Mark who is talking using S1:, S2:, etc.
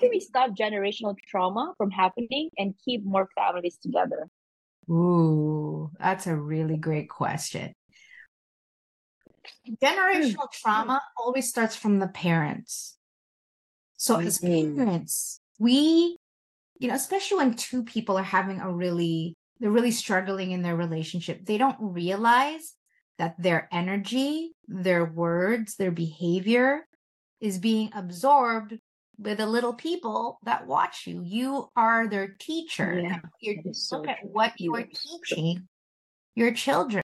S1: can we stop generational trauma from happening and keep more families together?
S2: Ooh, that's a really great question. Hmm. Generational trauma always starts from the parents. So as parents, we, you know, especially when two people are having a really, they're really struggling in their relationship, they don't realize that their energy, their words, their behavior is being absorbed by the little people that watch you. You are their teacher.
S3: Yeah,
S2: and you're,
S3: that is so
S2: look at what you are teaching your children.